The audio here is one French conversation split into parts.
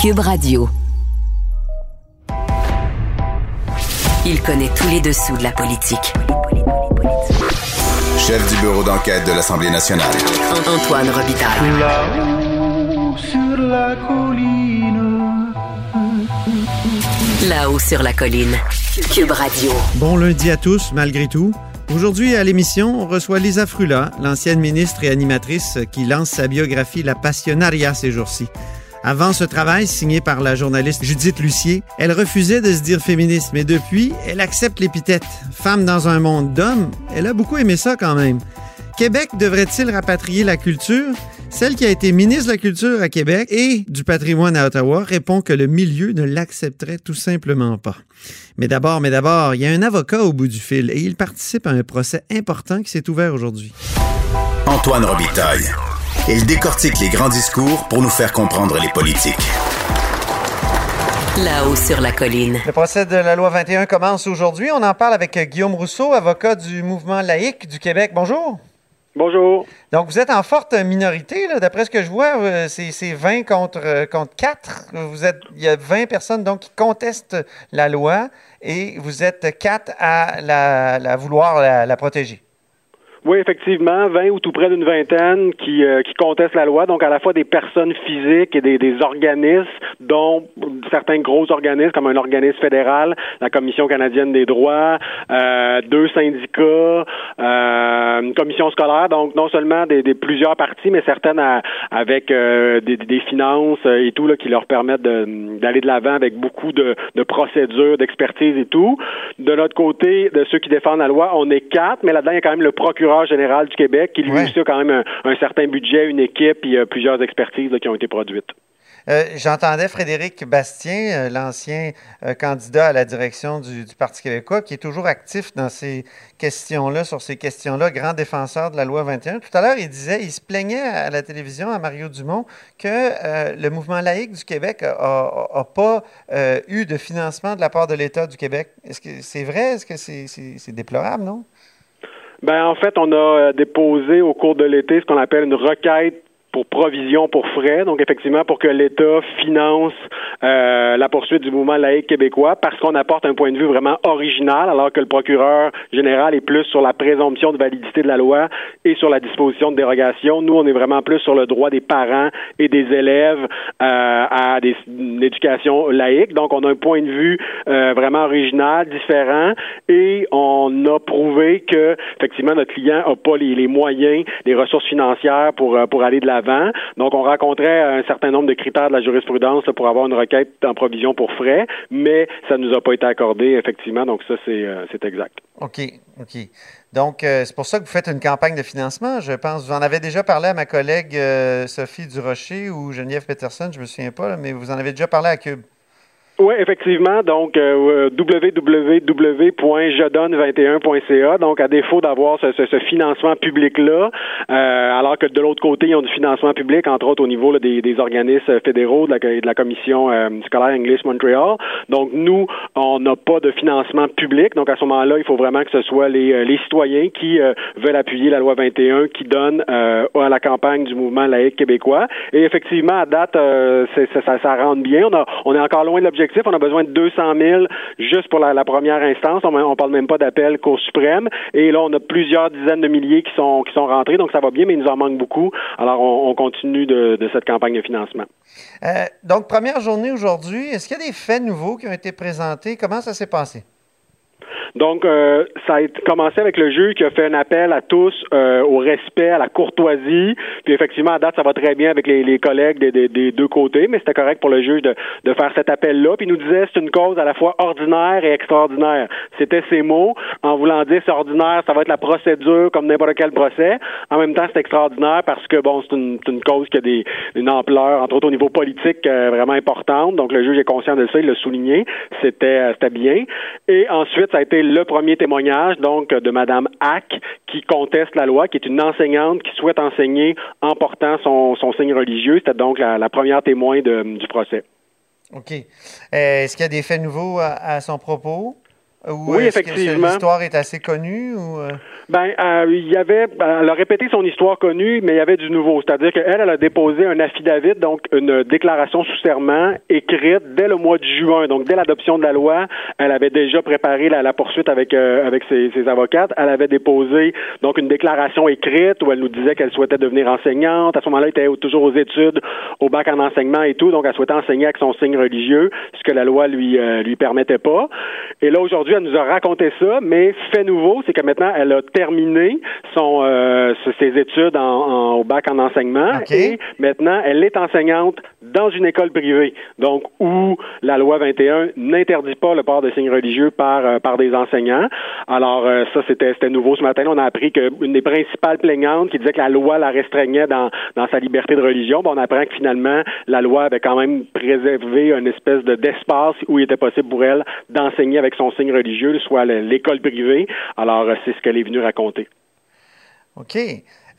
Cube Radio. Il connaît tous les dessous de la politique. Chef du bureau d'enquête de l'Assemblée nationale. Antoine Robitaille. Là-haut sur la colline. Là-haut sur la colline. Cube Radio. Bon lundi à tous, malgré tout. Aujourd'hui, à l'émission, on reçoit Lisa Frula, l'ancienne ministre et animatrice qui lance sa biographie La Passionaria ces jours-ci. Avant ce travail, signé par la journaliste Judith Lucier, elle refusait de se dire féministe, mais depuis, elle accepte l'épithète. Femme dans un monde d'hommes, elle a beaucoup aimé ça quand même. Québec devrait-il rapatrier la culture? Celle qui a été ministre de la Culture à Québec et du patrimoine à Ottawa répond que le milieu ne l'accepterait tout simplement pas. Mais d'abord, mais d'abord, il y a un avocat au bout du fil et il participe à un procès important qui s'est ouvert aujourd'hui. Antoine Robitaille. Il décortique les grands discours pour nous faire comprendre les politiques. Là-haut sur la colline. Le procès de la loi 21 commence aujourd'hui. On en parle avec Guillaume Rousseau, avocat du mouvement laïque du Québec. Bonjour. Bonjour. Donc, vous êtes en forte minorité, d'après ce que je vois, euh, c'est c'est 20 contre, euh, contre 4. Vous êtes, il y a 20 personnes donc, qui contestent la loi et vous êtes 4 à la, la vouloir la, la protéger. Oui, effectivement, 20 ou tout près d'une vingtaine qui, euh, qui contestent la loi, donc à la fois des personnes physiques et des, des organismes, dont certains gros organismes comme un organisme fédéral, la Commission canadienne des droits, euh, deux syndicats, euh, une commission scolaire, donc non seulement des, des plusieurs parties, mais certaines à- avec euh, des, des finances et tout là, qui leur permettent d'aller de l'avant avec beaucoup de, de procédures, d'expertise et tout. De l'autre côté, de ceux qui défendent la loi, on est quatre, mais là-dedans, il y a quand même le procureur général du Québec qui lui Ouais. aussi a quand même un, un certain budget, une équipe et euh, plusieurs expertises là, qui ont été produites. Euh, J'entendais Frédéric Bastien, euh, l'ancien euh, candidat à la direction du, du Parti québécois, qui est toujours actif dans ces questions-là, sur ces questions-là, grand défenseur de la loi 21. Tout à l'heure, il disait, il se plaignait à la télévision, à Mario Dumont, que le mouvement laïque du Québec n'a pas eu de financement de la part de l'État du Québec. Est-ce que c'est vrai? Est-ce que c'est déplorable, non? Ben, en fait, on a euh, déposé au cours de l'été ce qu'on appelle une requête pour provision pour frais, donc effectivement pour que l'État finance euh, la poursuite du mouvement laïque québécois, parce qu'on apporte un point de vue vraiment original, alors que le procureur général est plus sur la présomption de validité de la loi et sur la disposition de dérogation. Nous, on est vraiment plus sur le droit des parents et des élèves euh, à des, une éducation laïque. Donc, on a un point de vue euh, vraiment original, différent, et on a prouvé que effectivement notre client n'a pas les, les moyens, les ressources financières pour euh, pour aller de Donc, on rencontrait un certain nombre de critères de la jurisprudence pour avoir une requête en provision pour frais, mais ça ne nous a pas été accordé effectivement. Donc, ça c'est euh, exact. OK, OK. Donc, euh, c'est pour ça que vous faites une campagne de financement, je pense. Vous en avez déjà parlé à ma collègue euh, Sophie Durocher ou Geneviève Peterson, je me souviens pas, mais vous en avez déjà parlé à Cube. Oui, effectivement. Donc, euh, www.jedonne21.ca. Donc, à défaut d'avoir ce, ce- ce financement public-là, euh, alors que de l'autre côté, ils ont du financement public, entre autres au niveau là, des, des organismes fédéraux de la, de la commission euh, scolaire English Montreal. Donc, nous, on n'a pas de financement public. Donc, à ce moment-là, il faut vraiment que ce soit les, euh, les citoyens qui euh, veulent appuyer la loi 21 qui donne euh, à la campagne du mouvement laïque québécois. Et effectivement, à date, euh, ça, ça rentre bien. On, a, on est encore loin de l'objectif. On a besoin de 200 000 juste pour la, première instance. On, on parle même pas d'appel Cour suprême. Et là, on a plusieurs dizaines de milliers qui sont qui sont rentrés. Donc, ça va bien, mais il nous en manque beaucoup. Alors, on, on continue de, de cette campagne de financement. Euh, donc, première journée aujourd'hui, est-ce qu'il y a des faits nouveaux qui ont été présentés? Comment ça s'est passé? Donc, euh, ça a commencé avec le juge qui a fait un appel à tous euh, au respect, à la courtoisie. Puis effectivement, à date, ça va très bien avec les, les collègues des, des- des deux côtés, mais c'était correct pour le juge de, de faire cet appel-là. Puis il nous disait c'est une cause à la fois ordinaire et extraordinaire. C'était ses mots, en voulant dire c'est ordinaire, ça va être la procédure comme n'importe quel procès. En même temps, c'est extraordinaire parce que bon, c'est une, une cause qui a des, une ampleur, entre autres au niveau politique, euh, vraiment importante. Donc le juge est conscient de ça, il l'a souligné. C'était euh, c'était bien. Et ensuite, ça a été le premier témoignage, donc, de Madame Hack, qui conteste la loi, qui est une enseignante qui souhaite enseigner en portant son, signe religieux. C'était donc la, première témoin du procès. OK. Euh, est-ce qu'il y a des faits nouveaux à son propos? Ou oui, effectivement. L'histoire est assez connue ou euh? Ben, euh, il y avait, ben, elle a répété son histoire connue, mais il y avait du nouveau. C'est-à-dire qu'elle, elle a déposé un affidavit, donc une déclaration sous serment écrite dès le mois de juin. Donc, dès l'adoption de la loi, elle avait déjà préparé la, poursuite avec euh, avec ses, ses, avocates. Elle avait déposé donc une déclaration écrite où elle nous disait qu'elle souhaitait devenir enseignante. À ce moment-là, elle était toujours aux études, au bac en enseignement et tout. Donc, elle souhaitait enseigner avec son signe religieux, ce que la loi lui lui permettait pas. Et là, aujourd'hui, elle nous a raconté ça, mais fait nouveau, c'est que maintenant, elle a terminé son, euh, ses études en, au bac en enseignement et maintenant, elle est enseignante dans une école privée, donc où la loi 21 n'interdit pas le port de signes religieux par, euh, par des enseignants. Alors, euh, ça, c'était nouveau ce matin. On a appris qu'une des principales plaignantes qui disait que la loi la restreignait dans, dans sa liberté de religion, on apprend que finalement, la loi avait quand même préservé une espèce de d'espace où il était possible pour elle d'enseigner avec son signe religieux, soit l'école privée. Alors, euh, c'est ce qu'elle est venue raconter. OK.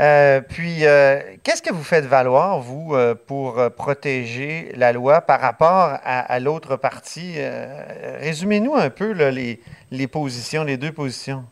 Euh, puis, euh, qu'est-ce que vous faites valoir, vous, pour protéger la loi par rapport à, l'autre partie? Résumez-nous un peu les, les positions, les deux positions.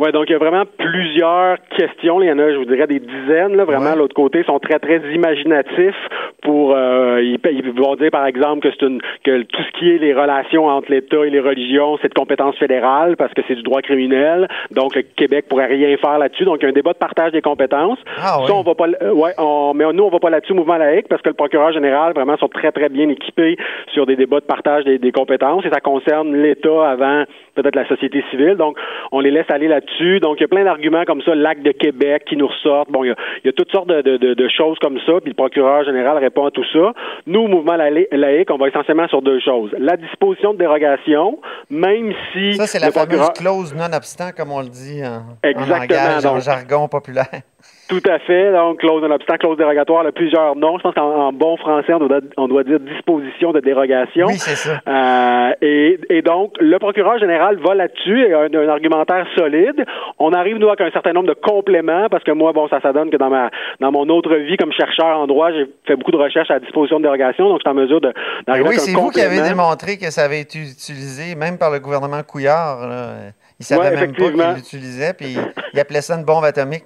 Oui, donc il y a vraiment plusieurs questions. Il y en a, je vous dirais, des dizaines. Là, vraiment, l'autre côté, sont très, très imaginatifs pour euh, ils, vont dire par exemple que c'est une que tout ce qui est les relations entre l'État et les religions, c'est de compétence fédérale parce que c'est du droit criminel. Donc le Québec pourrait rien faire là-dessus. Donc il y a un débat de partage des compétences. Ah, Ça, on va pas euh, ouais, on, mais nous on va pas là-dessus mouvement laïque parce que le procureur général vraiment sont très très bien équipés sur des débats de partage des, des compétences et ça concerne l'État avant peut-être la société civile. Donc on les laisse aller là-dessus. Donc il y a plein d'arguments comme ça, l'acte de Québec qui nous ressortent. Bon, il y a, il y a toutes sortes de, de, de, choses comme ça. Puis le procureur général répond à tout ça. Nous, mouvement laïque, on va essentiellement sur deux choses. La disposition de dérogation, même si... Ça, c'est la fameuse clause non-obstant, comme on le dit en, Exactement, en jargon populaire. Tout à fait. Donc, clause non-obstant, clause dérogatoire, a plusieurs noms. Je pense qu'en bon français, on doit, dire disposition de dérogation. Oui, c'est ça. Euh, et, donc, le procureur général va là-dessus et a un, argumentaire solide. On arrive, nous, avec un certain nombre de compléments, parce que moi, bon, ça, ça donne que dans ma dans mon autre vie comme chercheur en droit, j'ai fait beaucoup de recherches à la disposition de dérogation, donc je suis en mesure de d'arriver Oui, c'est vous qui avez démontré que ça avait été utilisé, même par le gouvernement Couillard. Là. Il savait même pas qu'il l'utilisait, puis il appelait ça une bombe atomique.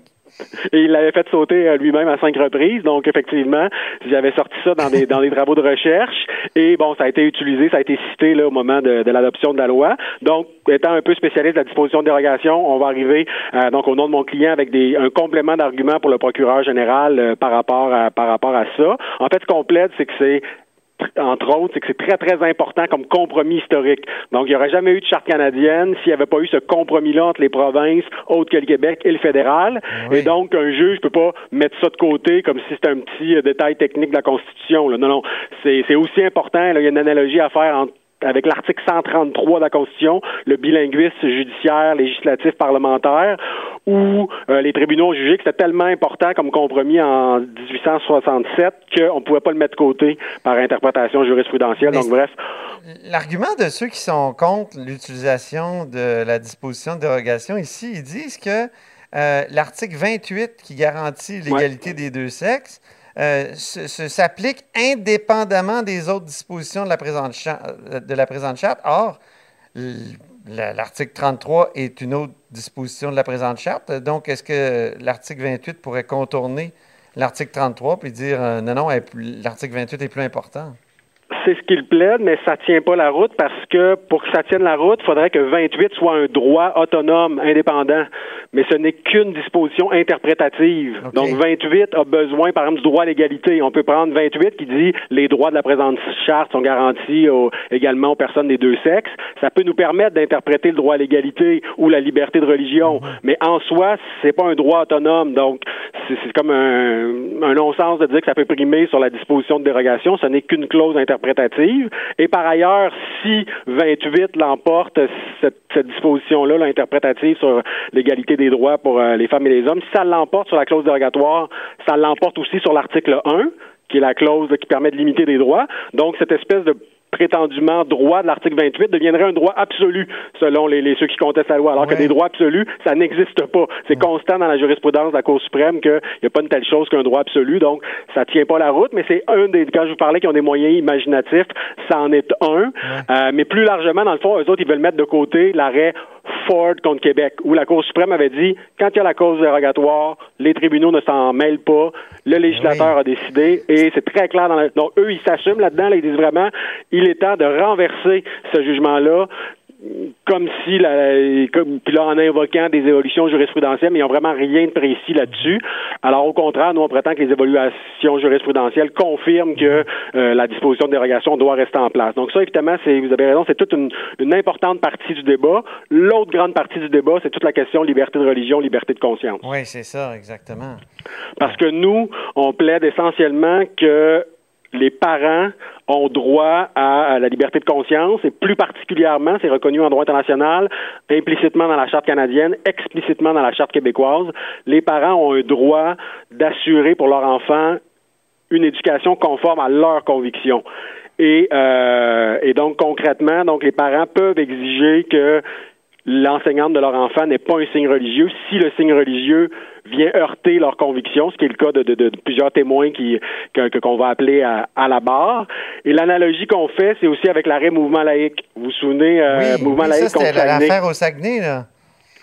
Et il l'avait fait sauter euh, lui-même à cinq reprises. Donc, effectivement, j'avais sorti ça dans des, dans des travaux de recherche. Et bon, ça a été utilisé, ça a été cité là, au moment de, l'adoption de la loi. Donc, étant un peu spécialiste de la disposition de dérogation, on va arriver euh, donc au nom de mon client avec des, un complément d'argument pour le procureur général euh, par rapport à par rapport à ça. En fait, ce plaide, c'est que c'est entre autres, c'est que c'est très, très important comme compromis historique. Donc, il n'y aurait jamais eu de charte canadienne s'il n'y avait pas eu ce compromis-là entre les provinces, autres que le Québec et le fédéral. Et donc, un juge ne peut pas mettre ça de côté comme si c'était un petit euh, détail technique de la Constitution. Non, non, c'est aussi important. il y a une analogie à faire entre avec l'article 133 de la Constitution, le bilinguisme judiciaire, législatif, parlementaire, où euh, les tribunaux ont jugé que c'était tellement important comme compromis en 1867 qu'on ne pouvait pas le mettre de côté par interprétation jurisprudentielle. Donc, bref. L'argument de ceux qui sont contre l'utilisation de la disposition de dérogation ici, ils disent que euh, l'article 28 qui garantit l'égalité des deux sexes euh, s'applique indépendamment des autres dispositions de la présente, euh, charte. Or, l'article 33 est une autre disposition de la présente charte. Donc, est-ce que l'article 28 pourrait contourner l'article 33 puis dire euh, non, non, l'article 28 est plus important? C'est ce qu'il plaide, mais ça tient pas la route parce que pour que ça tienne la route, il faudrait que 28 soit un droit autonome, indépendant. Mais ce n'est qu'une disposition interprétative. Donc 28 a besoin, par exemple, du droit à l'égalité. On peut prendre 28 qui dit les droits de la présente charte sont garantis également aux personnes des deux sexes. Ça peut nous permettre d'interpréter le droit à l'égalité ou la liberté de religion. Mhm. Mais en soi, c'est pas un droit autonome. Donc c'est comme un, un non-sens de dire que ça peut primer sur la disposition de dérogation. Ce n'est qu'une clause interprétative et par ailleurs, si 28 l'emporte, cette, disposition-là, l'interprétative sur l'égalité des droits pour euh, les femmes et les hommes, si ça l'emporte sur la clause dérogatoire, ça l'emporte aussi sur l'article 1, qui est la clause qui permet de limiter des droits. Donc, cette espèce de prétendument droit de l'article 28 deviendrait un droit absolu selon les, les ceux qui contestent la loi, alors que des droits absolus, ça n'existe pas. C'est constant dans la jurisprudence de la Cour suprême qu'il n'y a pas une telle chose qu'un droit absolu, donc ça tient pas la route, mais c'est un des, quand je vous parlais qui ont des moyens imaginatifs, ça en est un, euh, mais plus largement, dans le fond, eux autres, ils veulent mettre de côté l'arrêt Ford contre Québec, où la Cour suprême avait dit, quand il y a la cause dérogatoire, les tribunaux ne s'en mêlent pas, le législateur a décidé, et c'est très clair dans la... Donc, eux, ils s'assument là-dedans, là, ils disent vraiment, il est temps de renverser ce jugement-là, comme si, la, comme, puis là, en invoquant des évolutions jurisprudentielles, mais ils n'ont vraiment rien de précis là-dessus. Alors, au contraire, nous, on prétend que les évolutions jurisprudentielles confirment que euh, la disposition de dérogation doit rester en place. Donc ça, évidemment, c'est, vous avez raison, c'est toute une, une importante partie du débat. L'autre grande partie du débat, c'est toute la question liberté de religion, liberté de conscience. Oui, c'est ça, exactement. Parce que nous, on plaide essentiellement que les parents ont droit à, la liberté de conscience et plus particulièrement, c'est reconnu en droit international, implicitement dans la charte canadienne, explicitement dans la charte québécoise, les parents ont un droit d'assurer pour leur enfant une éducation conforme à leurs convictions. Et, euh, donc concrètement, donc les parents peuvent exiger que l'enseignante de leur enfant n'est pas un signe religieux si le signe religieux vient heurter leurs convictions, ce qui est le cas de, de, de plusieurs témoins qui que, qu'on va appeler à, à, la barre. Et l'analogie qu'on fait, c'est aussi avec l'arrêt mouvement laïque. Vous vous souvenez, euh, oui, mouvement oui, laïque ça, c'était l'affaire au Saguenay, là.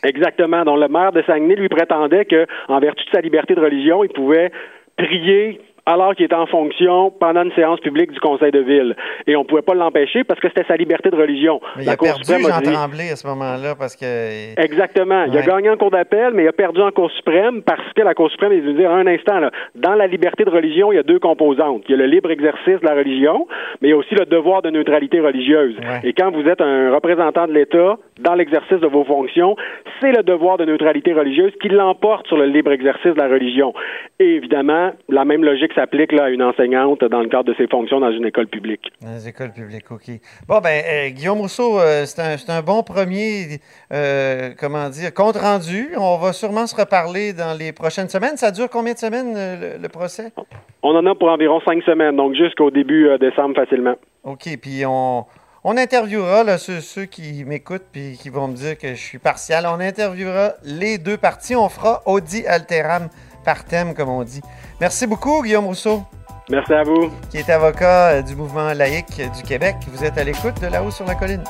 Exactement. Donc le maire de Saguenay lui prétendait que, en vertu de sa liberté de religion, il pouvait prier alors qu'il était en fonction pendant une séance publique du conseil de ville. Et on ne pouvait pas l'empêcher parce que c'était sa liberté de religion. Mais il a perdu Jean. Tremblay à ce moment-là parce que... Exactement. Ouais. Il a gagné en cour d'appel, mais il a perdu en cour suprême parce que la cour suprême, il veut dire un instant, là, dans la liberté de religion, il y a deux composantes. Il y a le libre exercice de la religion, mais il y a aussi le devoir de neutralité religieuse. Ouais. Et quand vous êtes un représentant de l'État dans l'exercice de vos fonctions, c'est le devoir de neutralité religieuse qui l'emporte sur le libre exercice de la religion. Et évidemment, la même logique s'applique là, à une enseignante dans le cadre de ses fonctions dans une école publique. Dans les écoles publiques, OK. Bon, ben, euh, Guillaume Rousseau, euh, c'est un, un, bon premier, euh, comment dire, compte rendu. On va sûrement se reparler dans les prochaines semaines. Ça dure combien de semaines, le, le procès? On en a pour environ cinq semaines, donc jusqu'au début décembre facilement. OK, puis on... On interviewera là, ceux, ceux qui m'écoutent puis qui vont me dire que je suis partial. On interviewera les deux parties. On fera Audi Alteram par thème, comme on dit. Merci beaucoup, Guillaume Rousseau. Merci à vous. Qui est avocat du mouvement laïque du Québec. Vous êtes à l'écoute de là-haut sur la colline.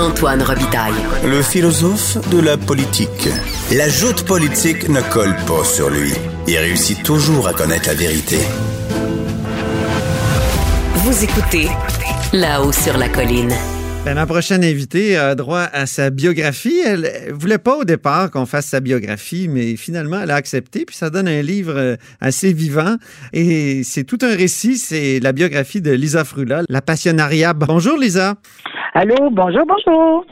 Antoine Robitaille. Le philosophe de la politique. La joute politique ne colle pas sur lui. Il réussit toujours à connaître la vérité. Vous écoutez là-haut sur la colline. Ben, ma prochaine invitée a droit à sa biographie. Elle voulait pas au départ qu'on fasse sa biographie, mais finalement, elle a accepté. Puis ça donne un livre assez vivant. Et c'est tout un récit. C'est la biographie de Lisa Frula, la passionnariat. Bonjour, Lisa. Allô, bonjour, bonjour.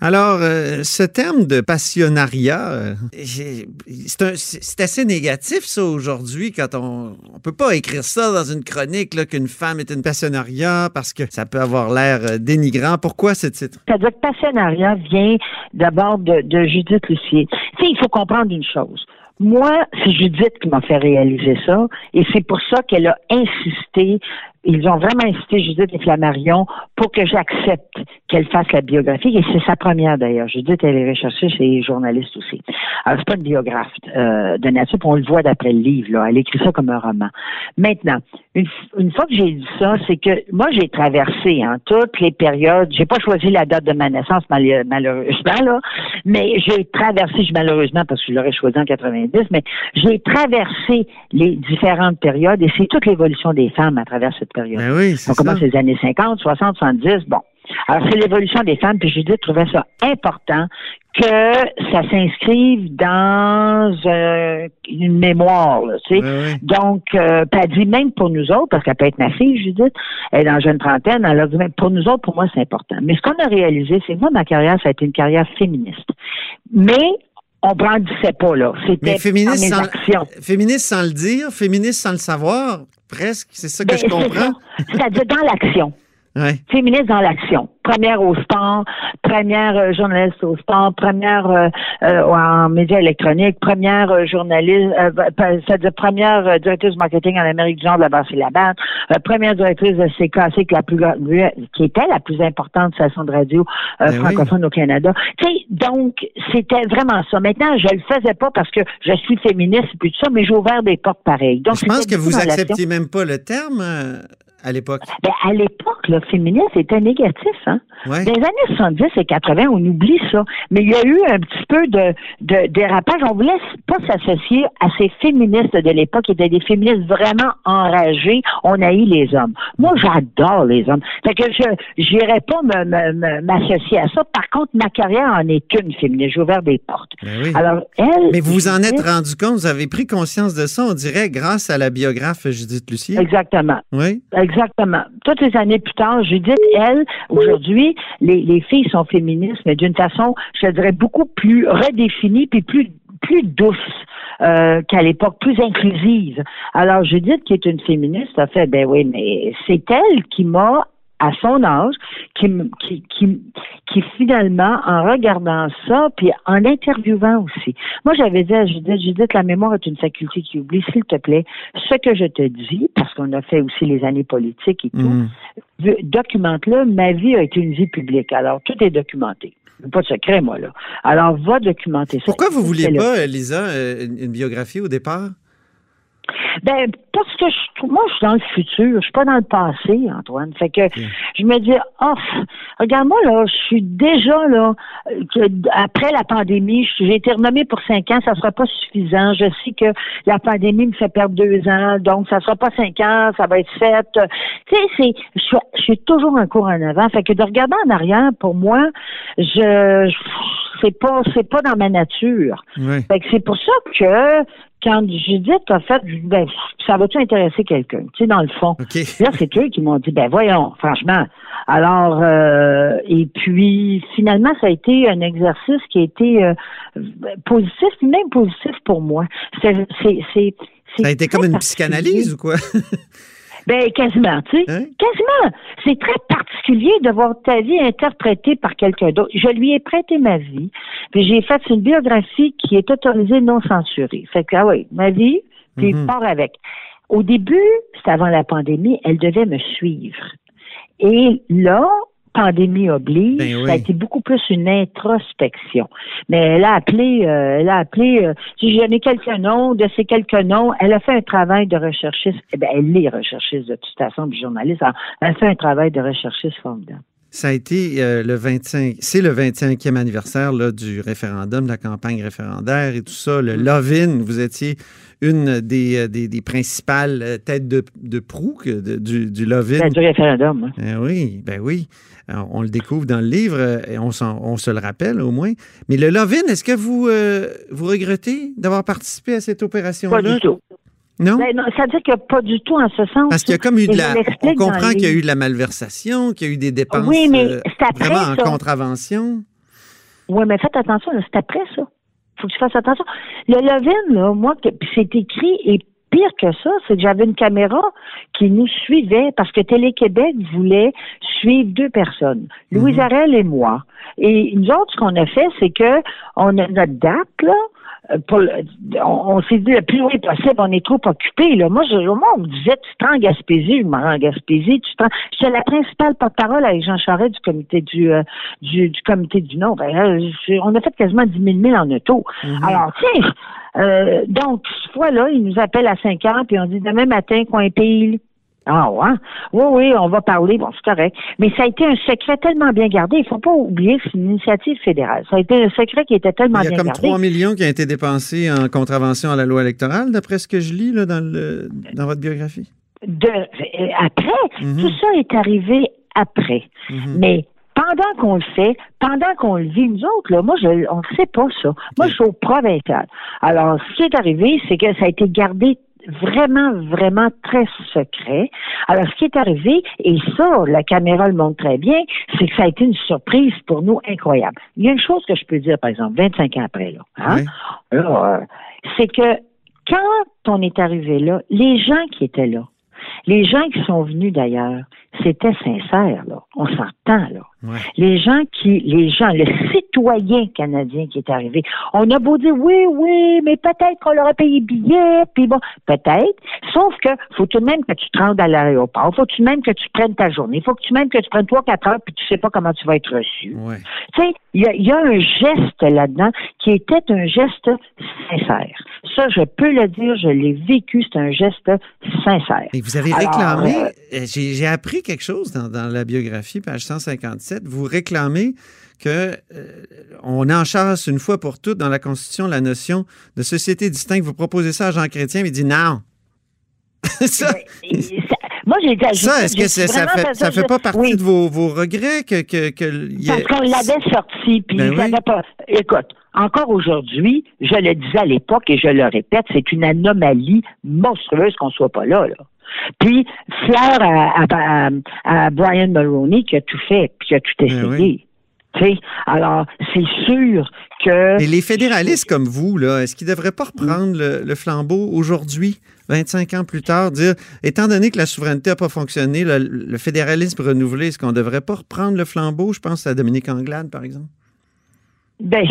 Alors, euh, ce terme de passionnariat, euh, c'est assez négatif, ça, aujourd'hui, quand on on peut pas écrire ça dans une chronique, qu'une femme est une passionnariat, parce que ça peut avoir l'air euh, dénigrant. Pourquoi ce titre? C'est-à-dire que passionnariat vient d'abord de, de Judith Lucier. Tu sais, il faut comprendre une chose. Moi, c'est Judith qui m'a fait réaliser ça, et c'est pour ça qu'elle a insisté ils ont vraiment incité Judith et Flammarion pour que j'accepte qu'elle fasse la biographie. Et c'est sa première d'ailleurs. Judith, elle est recherchée chez les journalistes aussi. Alors, c'est pas une biographe euh, de nature, on le voit d'après le livre. Là. Elle écrit ça comme un roman. Maintenant, une, fois que j'ai dit ça, c'est que moi, j'ai traversé hein, toutes les périodes. J'ai pas choisi la date de ma naissance, mal, malheureusement, là, mais j'ai traversé, malheureusement, parce que je l'aurais choisi en 90, mais j'ai traversé les différentes périodes et c'est toute l'évolution des femmes à travers cette période. Ben oui, On commence les années 50, 60, 70, bon. Alors, c'est l'évolution des femmes, puis Judith trouvait ça important que ça s'inscrive dans euh, une mémoire, là, tu sais. Oui, oui. Donc, euh, elle dit même pour nous autres, parce qu'elle peut être ma fille, Judith, elle est dans la jeune trentaine, elle a dit même pour nous autres, pour moi, c'est important. Mais ce qu'on a réalisé, c'est que moi, ma carrière, ça a été une carrière féministe. Mais on brandissait pas, là. C'était féministe dans mes sans, actions. féministe sans le dire, féministe sans le savoir, presque. C'est ça que Ben, je comprends. C'est-à-dire dans l'action. Ouais. Féministe dans l'action. Première au sport, première euh, journaliste au sport, première euh, euh, en médias électroniques, première journaliste, euh, pa- c'est-à-dire première directrice marketing en Amérique du Nord de la Basse et la première directrice de CKC qui, la plus, qui était la plus importante station de radio Ben oui. francophone au Canada. Tu sais, donc, c'était vraiment ça. Maintenant, je le faisais pas parce que je suis féministe et puis tout ça, mais j'ai ouvert des portes pareilles. Donc, Je pense que vous acceptiez même pas le terme à l'époque? Ben, à l'époque, le féminisme était négatif. Hein? Ouais. Dans les années 70 et 80, on oublie ça. Mais il y a eu un petit peu de, de dérapage. On voulait pas s'associer à ces féministes de l'époque qui étaient des féministes vraiment enragés. On haït les hommes. Moi, j'adore les hommes. Fait que je n'irais pas m'associer à ça. Par contre, ma carrière en est une féministe. J'ai ouvert des portes. Ben oui. Alors, elle. Mais vous vous en êtes rendu compte, vous avez pris conscience de ça, on dirait, grâce à la biographe Judith Lucier. Exactement. Oui. Exactement. Toutes les années plus tard, Judith, elle, aujourd'hui, les, les filles sont féministes, mais d'une façon, je dirais, beaucoup plus redéfinie puis plus plus douce euh, qu'à l'époque, plus inclusive. Alors, Judith, qui est une féministe, a fait, ben oui, mais c'est elle qui m'a à son âge, qui, qui, qui, qui finalement, en regardant ça, puis en interviewant aussi. Moi, j'avais dit à Judith, Judith, la mémoire est une faculté qui oublie, s'il te plaît, ce que je te dis, parce qu'on a fait aussi les années politiques et tout. Ve- documente-le, ma vie a été une vie publique. Alors, tout est documenté. Pas de secret, moi, là. Alors, va documenter ça. Pourquoi vous vouliez Fais-le. pas, Lisa, euh, une biographie au départ? Ben, parce que je moi, je suis dans le futur. Je suis pas dans le passé, Antoine. Fait que je me dis, oh, regarde-moi, là, je suis déjà, là, après la pandémie, j'ai été renommée pour cinq ans, ça sera pas suffisant. Je sais que la pandémie me fait perdre deux ans, donc ça sera pas cinq ans, ça va être sept. Tu sais, c'est, je suis, je suis toujours un cours en avant. Fait que de regarder en arrière, pour moi, je, je- c'est pas, c'est pas dans ma nature. Oui. Fait que c'est pour ça que quand Judith a fait, ben, ça va-tu intéresser quelqu'un? Tu sais, dans le fond. Là, c'est eux qui m'ont dit, ben voyons, franchement. Alors, euh, et puis finalement, ça a été un exercice qui a été euh, positif, même positif pour moi. C'est, c'est, c'est, Ça a été comme une psychanalyse ou quoi? Ben, quasiment, tu sais. Hein? Quasiment. C'est très particulier de voir ta vie interprétée par quelqu'un d'autre. Je lui ai prêté ma vie, puis j'ai fait une biographie qui est autorisée non censurée. Fait que, ah oui, ma vie, puis Mhm. part avec. Au début, c'était avant la pandémie, elle devait me suivre. Et là, pandémie oblige, Ben oui. ça a été beaucoup plus une introspection. Mais elle a appelé, euh, elle a appelé, euh, j'ai donné quelques noms, de ces quelques noms, elle a fait un travail de recherchiste, eh ben, elle est recherchiste de toute façon, puis journaliste, elle a fait un travail de recherchiste formidable. Ça a été euh, le 25, c'est le 25e anniversaire là, du référendum, de la campagne référendaire et tout ça. Mm. Le Love-In, vous étiez une des, euh, des, des principales euh, têtes de, de proue que de- du, du Love-In. C'est du référendum. hein. Eh oui, ben oui. Alors, on le découvre dans le livre et on, s'en- on se le rappelle au moins. Mais le Love-In, est-ce que vous, euh, vous regrettez d'avoir participé à cette Pas opération-là? du tout. Non? Ben, non, ça veut dire que pas du tout en ce sens. Parce qu'il y a comme eu de la. On comprend qu'il y a eu de la malversation, qu'il y a eu des dépenses Oui, mais euh, c'est après vraiment en contravention. Oui, mais faites attention, c'est après ça. faut que tu fasses attention. Le Levin, là, moi, c'est écrit, et pire que ça, c'est que j'avais une caméra qui nous suivait parce que Télé-Québec voulait suivre deux personnes, Louise Mhm. Arel et moi. Et nous autres, ce qu'on a fait, c'est que on a notre date, là, pour le- on, on s'est dit le plus loin possible, on est trop occupé. Là. Moi, je, moi, on me disait, tu te rends Gaspésie, je me rends en Gaspésie, tu te rends... J'étais la principale porte-parole avec Jean Charest du comité du, euh, du, du comité du Nord. Ben, euh, on a fait quasiment 10 000 milles en auto. Mhm. Alors, tiens, euh, donc, cette fois-là, il nous appelle à 5 heures, puis on dit demain matin, coin pile. Ah ouais? Oui, oui, on va parler, bon, c'est correct. Mais ça a été un secret tellement bien gardé. Il faut pas oublier que c'est une initiative fédérale. Ça a été un secret qui était tellement Il y a bien comme gardé. 3 millions qui ont été dépensés en contravention à la loi électorale, d'après ce que je lis là, dans, le, dans votre biographie. De, euh, après, Mhm. tout ça est arrivé après. Mhm. Mais pendant qu'on le fait, pendant qu'on le vit, nous autres, là, moi, je, on ne sait pas ça. Moi, je suis au provincial. Alors, ce qui est arrivé, c'est que ça a été gardé vraiment, vraiment très secret. Alors, ce qui est arrivé, et ça, la caméra le montre très bien, c'est que ça a été une surprise pour nous incroyable. Il y a une chose que je peux dire, par exemple, 25 ans après, là, hein? Euh, c'est que quand on est arrivé là, les gens qui étaient là, Les gens qui sont venus d'ailleurs, c'était sincère, là. On s'entend, là. Ouais. Les gens qui, les gens, le citoyen canadien qui est arrivé, on a beau dire oui, oui, mais peut-être qu'on leur a payé billet, puis bon, peut-être. Sauf que faut tout de même que tu te rendes à l'aéroport, faut tout de même que tu prennes ta journée, faut que tu même que tu prennes trois, quatre heures, puis tu sais pas comment tu vas être reçu. Ouais. Tu sais, il y a, il y a un geste là-dedans qui était un geste sincère. Ça, je peux le dire, je l'ai vécu, c'est un geste sincère. Et vous avez réclamé, euh, euh, j'ai appris quelque chose dans, dans la biographie, page 157. Vous réclamez que euh, on enchasse une fois pour toutes dans la Constitution la notion de société distincte. Vous proposez ça à Jean Chrétien, mais il dit non. ça, Et ça- moi, j'ai dit à ça, est-ce que ça fait, ça fait pas partie Oui. de vos, vos regrets que, que, y Parce qu'on l'avait sorti, puis Ben oui. pas. Écoute, encore aujourd'hui, je le disais à l'époque et je le répète, c'est une anomalie monstrueuse qu'on soit pas là, là. Puis, fleur à, à- à- à Brian Mulroney qui a tout fait, puis qui a tout Ben essayé. oui. Alors, c'est sûr que. Mais les fédéralistes comme vous, là, est-ce qu'ils ne devraient pas reprendre le, le flambeau aujourd'hui, 25 ans plus tard, dire, étant donné que la souveraineté n'a pas fonctionné, le, le fédéralisme renouvelé, est-ce qu'on ne devrait pas reprendre le flambeau? Je pense à Dominique Anglade, par exemple. Ben,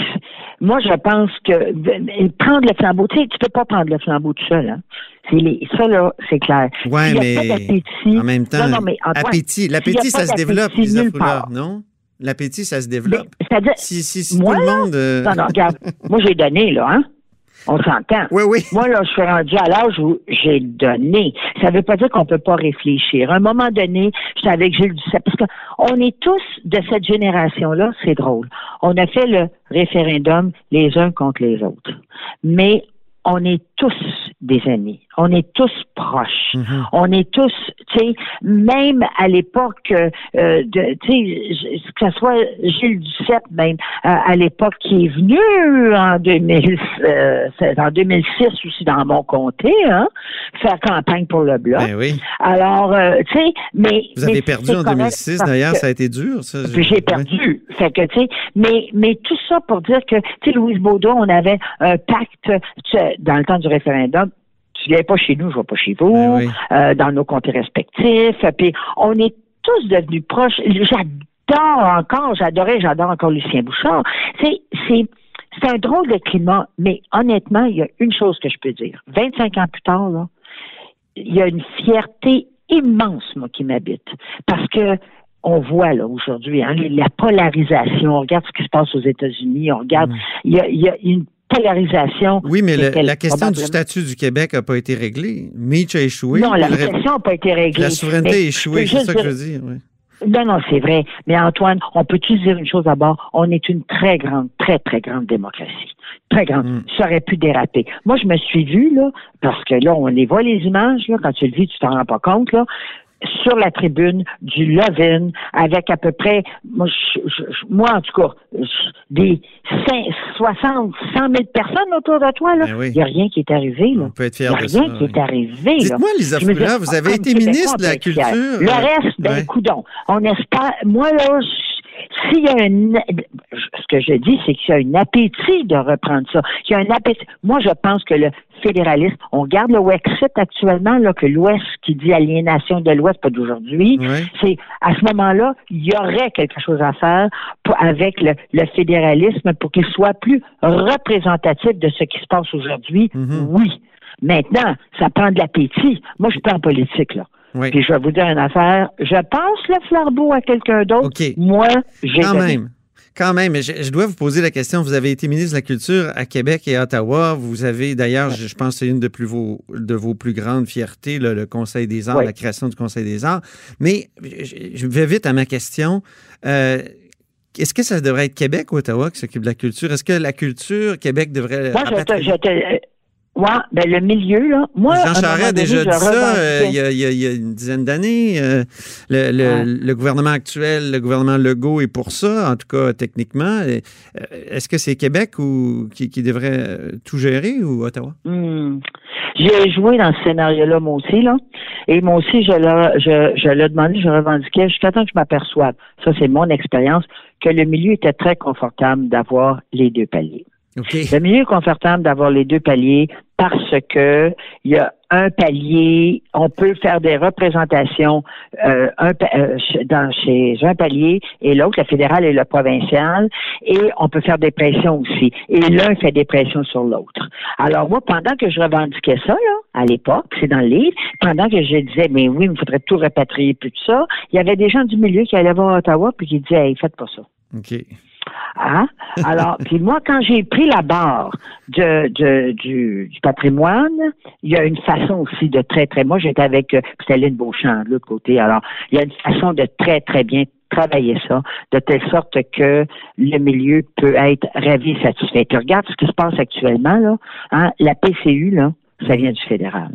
moi, je pense que ben, prendre le flambeau, tu sais, tu peux pas prendre le flambeau tout seul, hein. C'est les, ça, là, c'est clair. Ouais, a mais en même temps, Non, non, mais Antoine, appétit. L'appétit, ça se développe, les affouleurs, non? L'appétit, ça se Ben, développe. C'est-à-dire, Si, si, si moi, tout le monde... euh, non, non, regarde, moi, j'ai donné, là, hein. On s'entend. Oui, oui. Moi, là, je suis rendu à l'âge où j'ai donné. Ça veut pas dire qu'on peut pas réfléchir. À un moment donné, j'étais avec Gilles Duceppe, parce qu'on est tous de cette génération-là, c'est drôle. On a fait le référendum les uns contre les autres. Mais on est tous des amis. On est tous proches. Mhm. On est tous, tu sais, même à l'époque euh, de, tu sais, que ce soit Gilles Duceppe même euh, à l'époque qui est venu en 2000, euh, en 2006 aussi dans mon comté, hein, faire campagne pour le bloc. Ben oui. Alors, euh, tu sais, mais Vous avez perdu en correct 2006, parce d'ailleurs, ça a été dur. Ça, j'ai perdu. Fait que, tu sais, mais, mais tout ça pour dire que, tu sais, Louise Baudot, on avait un pacte, tu sais, dans le temps du référendum, tu viens pas chez nous, je vais pas chez vous, Ben oui. euh, dans nos comtés respectifs, puis on est tous devenus proches. J'adore encore, j'adorais, j'adore encore Lucien Bouchard. C'est, c'est, c'est un drôle de climat, mais honnêtement, il y a une chose que je peux dire. 25 ans plus tard, là, il y a une fierté immense, moi, qui m'habite. Parce que on voit là aujourd'hui hein, la polarisation. On regarde ce qui se passe aux États-Unis. On regarde, il y, a, il y a une polarisation. Oui, mais le- la question du statut du Québec n'a pas été réglée. Mitch a échoué. Non, la question n'a pas été réglée. La souveraineté Mais a échoué, c'est ça que je veux dire. oui. Non, non, c'est vrai. Mais Antoine, on peut-tu dire une chose d'abord? On est une très grande, très, très grande démocratie. Très grande. Mm. Ça aurait pu déraper. Moi, je me suis vue, là, parce que là, on les voit les images, là, quand tu le vis, tu t'en rends pas compte, là sur la tribune du Levin avec à peu près, moi, je- je- moi en tout cas, je- des 5, 60, 100 000 personnes autour de toi. là. Ben oui. Il n'y a rien qui est arrivé. Là. On peut être Il n'y a rien qui oui. est arrivé. Dites-moi, Lisa vous avez été ministre de la. Culture. Le euh, reste, ben, ouais. coudon. On espère, moi, là, je- s'il y a un, ce que je dis, c'est qu'il y a un appétit de reprendre ça. Il y a un appétit. Moi, je pense que le fédéralisme, on regarde le Wexit actuellement, là, que l'Ouest qui dit aliénation de l'Ouest, pas d'aujourd'hui, c'est à ce moment-là, il y aurait quelque chose à faire pour- avec le, le fédéralisme pour qu'il soit plus représentatif de ce qui se passe aujourd'hui. Mhm. Oui. Maintenant, ça prend de l'appétit. Moi, je suis pas en politique, là. Oui. Puis je vais vous dire une affaire. Je passe le flambeau à quelqu'un d'autre. Moi, j'ai Quand donné. même. Quand même, je, je dois vous poser la question. Vous avez été ministre de la Culture à Québec et à Ottawa. Vous avez d'ailleurs, je, je pense que c'est une de, plus vos, de vos plus grandes fiertés, là, le Conseil des arts, Oui. la création du Conseil des arts. Mais je, je vais vite à ma question. Euh, est-ce que ça devrait être Québec ou Ottawa qui s'occupe de la culture? Est-ce que la culture, Québec devrait... Moi, je te, rapatrier- je te, ouais, ben, le milieu, là. Moi, Jean Charest a déjà je dit ça euh, il, y a, il y a- une dizaine d'années. euh, le, le- Ouais. le gouvernement actuel, le gouvernement Legault est pour ça, en tout cas techniquement. Euh, Est-ce que c'est Québec ou, qui, qui devrait euh, tout gérer ou Ottawa? Hmm. J'ai joué dans ce scénario-là, moi aussi, là. Et moi aussi, je l'ai, je, je l'ai demandé, je revendiquais jusqu'à temps que je m'aperçoive. Ça, c'est mon expérience, que le milieu était très confortable d'avoir les deux paliers. Le milieu confortable d'avoir les deux paliers parce que il y a un palier, on peut faire des représentations euh, un, euh, dans, chez un palier et l'autre, le fédéral et le provincial, et on peut faire des pressions aussi. Et l'un fait des pressions sur l'autre. Alors moi, pendant que je revendiquais ça, là, à l'époque, c'est dans le livre, pendant que je disais, mais oui, il faudrait tout repatrier, plus de ça, il y avait des gens du milieu qui allaient voir Ottawa puis qui disaient, hey, faites pas ça. OK. Hein? Alors, puis moi, quand j'ai pris la barre de, de du, du, patrimoine, il y a une façon aussi de très, très. Moi, j'étais avec euh, Céline Beauchamp de l'autre côté. Alors, il y a une façon de très, très bien travailler ça, de telle sorte que le milieu peut être ravi, satisfait. Tu regardes ce qui se passe actuellement, là. Hein? La PCU, là, ça vient du fédéral.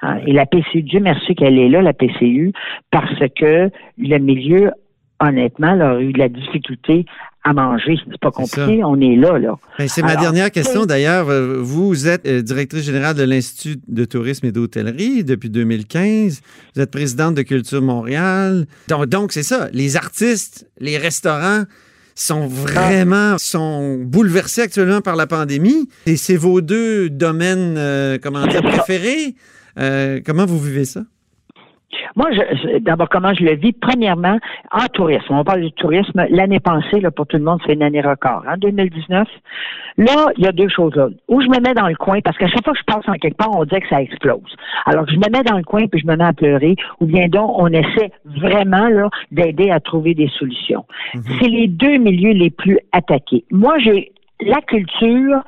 Hein? Et la PCU, Dieu merci qu'elle est là, la PCU, parce que le milieu honnêtement, a eu de la difficulté à manger. C'est pas compliqué, on est là, là. Ben, c'est ma dernière question d'ailleurs. Euh, vous êtes euh, directrice générale de l'Institut de tourisme et d'hôtellerie depuis 2015. Vous êtes présidente de Culture Montréal. Donc, c'est ça. Les artistes, les restaurants sont vraiment sont bouleversés actuellement par la pandémie. Et c'est vos deux domaines, euh, comment dire, préférés. comment vous vivez ça? Moi, je, d'abord, comment je le vis? Premièrement, en tourisme. On parle du tourisme. L'année passée, là, pour tout le monde, c'est une année record. En 2019, là, il y a deux choses là. Où je me mets dans le coin, parce qu'à chaque fois que je passe en quelque part, on dit que ça explose. Alors, je me mets dans le coin puis je me mets à pleurer, ou bien donc, on essaie vraiment là d'aider à trouver des solutions. Mhm. C'est les deux milieux les plus attaqués. Moi, j'ai la culture,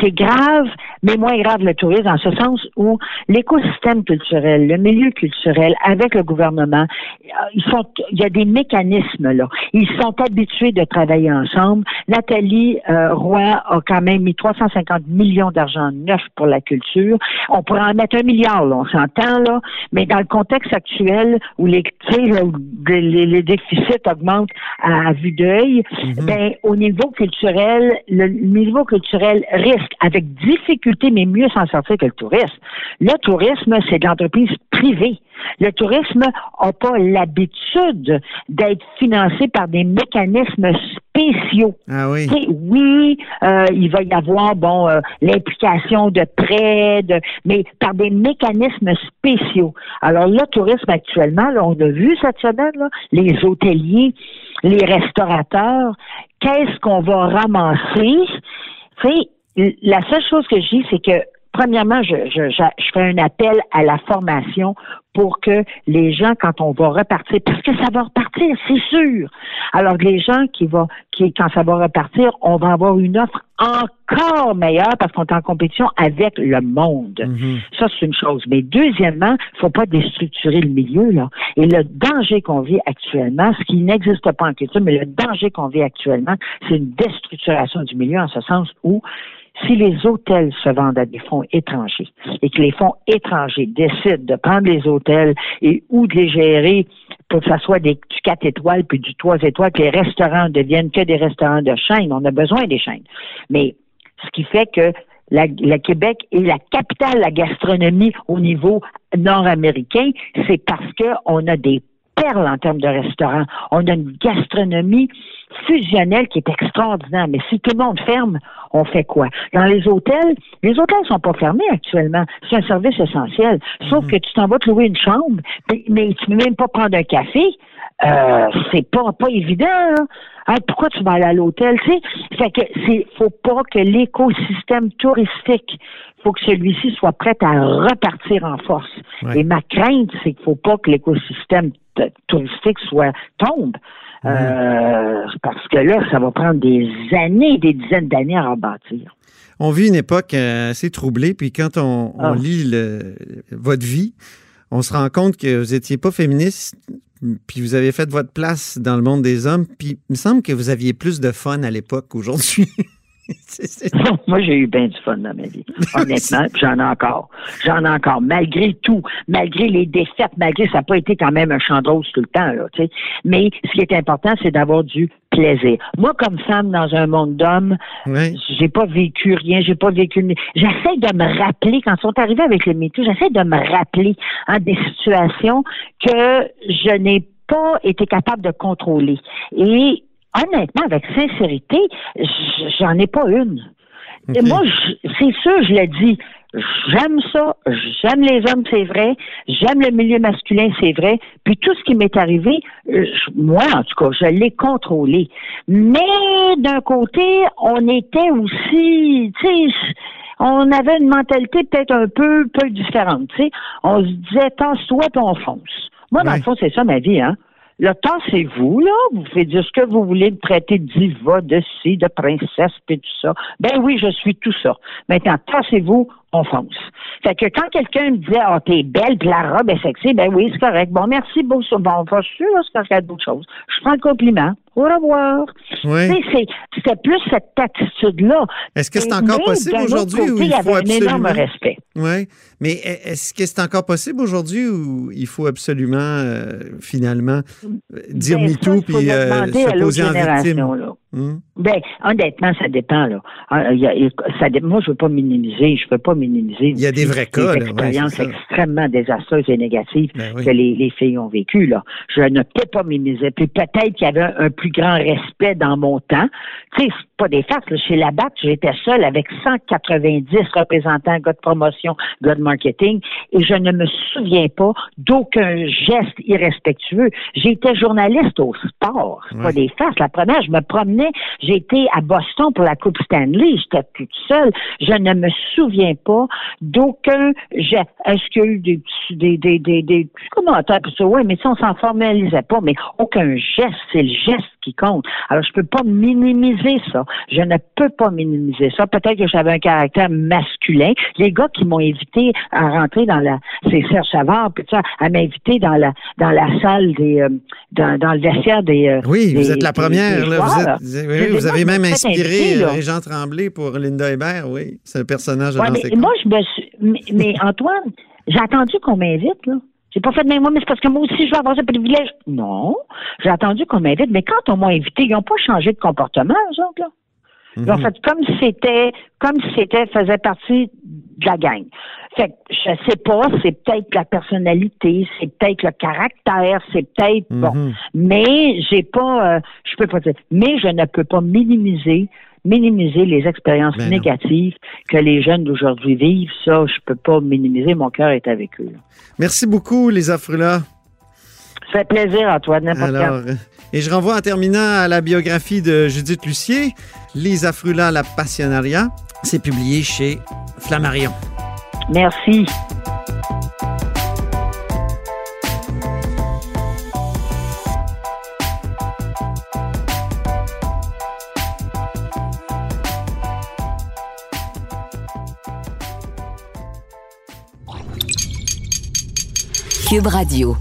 c'est grave, mais moins grave le tourisme, dans ce sens où l'écosystème culturel, le milieu culturel, avec le gouvernement, euh, ils sont, il y a des mécanismes là. Ils sont habitués de travailler ensemble. Nathalie euh, Roy a quand même mis 350 millions d'argent neuf pour la culture. On pourrait en mettre un milliard, là, on s'entend là, mais dans le contexte actuel où les, les, les, déficits augmentent à, vue d'œil, mm-hmm. ben au niveau culturel, le niveau culturel risque avec difficulté, mais mieux s'en sortir que le tourisme. Le tourisme, c'est de l'entreprise privée. Le tourisme n'a pas l'habitude d'être financé par des mécanismes spéciaux. Ah oui. oui, euh, il va y avoir bon euh, l'implication de prêts, mais par des mécanismes spéciaux. Alors le tourisme actuellement, là, on a vu cette semaine, là, les hôteliers, les restaurateurs, qu'est-ce qu'on va ramasser? La seule chose que je dis, c'est que premièrement, je, je, je, fais un appel à la formation pour que les gens, quand on va repartir, parce que ça va repartir, c'est sûr. Alors les gens qui vont, qui, quand ça va repartir, on va avoir une offre encore meilleure parce qu'on est en compétition avec le monde. Mhm. Ça, c'est une chose. Mais deuxièmement, il faut pas déstructurer le milieu, là. Et le danger qu'on vit actuellement, ce qui n'existe pas en culture, mais le danger qu'on vit actuellement, c'est une déstructuration du milieu en ce sens où si les hôtels se vendent à des fonds étrangers et que les fonds étrangers décident de prendre les hôtels et ou de les gérer pour que ça soit des, du 4 étoiles puis du 3 étoiles, que les restaurants deviennent que des restaurants de chaîne, on a besoin des chaînes. Mais ce qui fait que la, le Québec est la capitale de la gastronomie au niveau nord-américain, c'est parce qu'on a des perles en termes de restaurants. On a une gastronomie fusionnelle qui est extraordinaire. Mais si tout le monde ferme, on fait quoi? Dans les hôtels, les hôtels sont pas fermés actuellement. C'est un service essentiel. Sauf mhm. que tu t'en vas te louer une chambre, mais tu ne peux même pas prendre un café. Euh, c'est pas pas évident. Hein? pourquoi tu vas aller à l'hôtel? Tu sais, fait que c'est faut pas que l'écosystème touristique faut que celui-ci soit prêt à repartir en force. Et ma crainte, c'est qu'il faut pas que l'écosystème touristique soit tombe. Euh, parce que là, ça va prendre des années, des dizaines d'années à rebâtir. On vit une époque euh, assez troublée, puis quand on, ah. lit votre vie, on se rend compte que vous n'étiez pas féministe, puis vous avez fait votre place dans le monde des hommes, puis il me semble que vous aviez plus de fun à l'époque qu'aujourd'hui. Moi, j'ai eu bien du fun dans ma vie. Honnêtement, j'en ai encore. J'en ai encore. Malgré tout, malgré les défaites, malgré ça n'a pas été quand même un champ de rose tout le temps, là, tu sais. Mais ce qui est important, c'est d'avoir du plaisir. Moi, comme femme dans un monde d'hommes, j'ai pas vécu rien, j'ai pas vécu. J'essaie de me rappeler, quand ils sont arrivés avec le MeToo, j'essaie de me rappeler hein, des situations que je n'ai pas été capable de contrôler. Et honnêtement, avec sincérité, j'en ai pas une. Et moi, c'est sûr, je l'ai dit, j'aime ça, j'aime les hommes, c'est vrai, j'aime le milieu masculin, c'est vrai, puis tout ce qui m'est arrivé, euh, moi, en tout cas, je l'ai contrôlé. Mais d'un côté, on était aussi, tu sais, on avait une mentalité peut-être un peu, peu différente, tu sais. On se disait, tasse-toi, puis on fonce. Moi, dans le fond, c'est ça ma vie, hein. Le temps, c'est vous, là. Vous faites dire ce que vous voulez, de traiter diva, de ci, de princesse, puis tout ça. Ben oui, je suis tout ça. Maintenant, tassez-vous, on fonce. Fait que quand quelqu'un me disait, oh, t'es belle, puis la robe est sexy, ben oui, c'est correct. Bon, merci, bon, bon, pas sûr, c'est parce qu'il y a d'autres choses. Je prends le compliment. Au revoir. Oui. C'était plus cette attitude-là. Est-ce que c'est encore possible aujourd'hui ou il faut avait un énorme respect. Oui. Mais est-ce que c'est encore possible aujourd'hui ou il faut absolument, euh, finalement, dire ben, MeToo puis euh, se poser en victime? Là. Hmm? Ben, honnêtement, ça dépend. Là. Ah, ça, moi, je ne veux pas minimiser. Je peux pas minimiser. Il y a des vrais cas. Des expériences extrêmement désastreuses et négatives ben que les, les, filles ont vécues. Là. Je ne peux pas minimiser. Puis peut-être qu'il y avait un, plus grand respect dans mon temps. Tu sais, pas des farces. Chez la BAT, j'étais seule avec 190 représentants, gars de promotion, gars de marketing, et je ne me souviens pas d'aucun geste irrespectueux. J'étais journaliste au sport. Pas des farces. La première, je me promenais été à Boston pour la Coupe Stanley. J'étais toute seule. Je ne me souviens pas d'aucun Est-ce qu'il y a eu des, des, des, des, des commentaires pour ça? Oui, mais ça, on s'en formalisait pas. Mais aucun geste. C'est le geste qui compte. Alors, je peux pas minimiser ça. Je ne peux pas minimiser ça. Peut-être que j'avais un caractère masculin. Les gars qui m'ont invité à rentrer dans la, c'est Serge Savard, puis ça, à m'inviter dans la, dans la salle des, euh, dans, dans, le vestiaire des. Euh, oui, vous êtes la première. là, vous, êtes, oui, vous avez même inspiré euh, Régent Tremblay pour Linda Hébert. Oui, c'est le personnage ouais, mais Moi, je me suis, mais, mais Antoine, j'ai attendu qu'on m'invite là. J'ai pas fait de même, mais c'est parce que moi aussi, je vais avoir ce privilège. Non. J'ai attendu qu'on m'invite, mais quand on m'a invité, ils n'ont pas changé de comportement, eux autres, là. Ils ont mhm. fait comme si c'était, comme si c'était, faisait partie de la gang. Fait que, je sais pas, c'est peut-être la personnalité, c'est peut-être le caractère, c'est peut-être, bon. Mhm. Mais j'ai pas, euh, je peux pas dire, mais je ne peux pas minimiser minimiser les expériences Ben négatives que les jeunes d'aujourd'hui vivent. Ça, je peux pas minimiser. Mon cœur est avec eux. Merci beaucoup, Lisa Frula. Ça fait plaisir, Antoine, n'importe Alors, quand. euh, et je renvoie en terminant à la biographie de Judith Lucier, Lisa Frula, La Passionaria. C'est publié chez Flammarion. Merci. Radio.